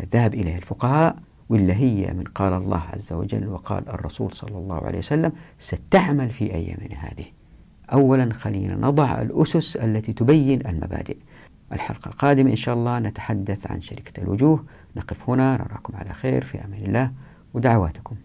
الذهب إليه الفقهاء واللي هي من قال الله عز وجل وقال الرسول صلى الله عليه وسلم ستعمل في أيامنا هذه. أولا خلينا نضع الأسس التي تبين المبادئ. الحلقة القادمة إن شاء الله نتحدث عن شركة الوجوه. نقف هنا نراكم على خير. في أمان الله. ودعواتكم.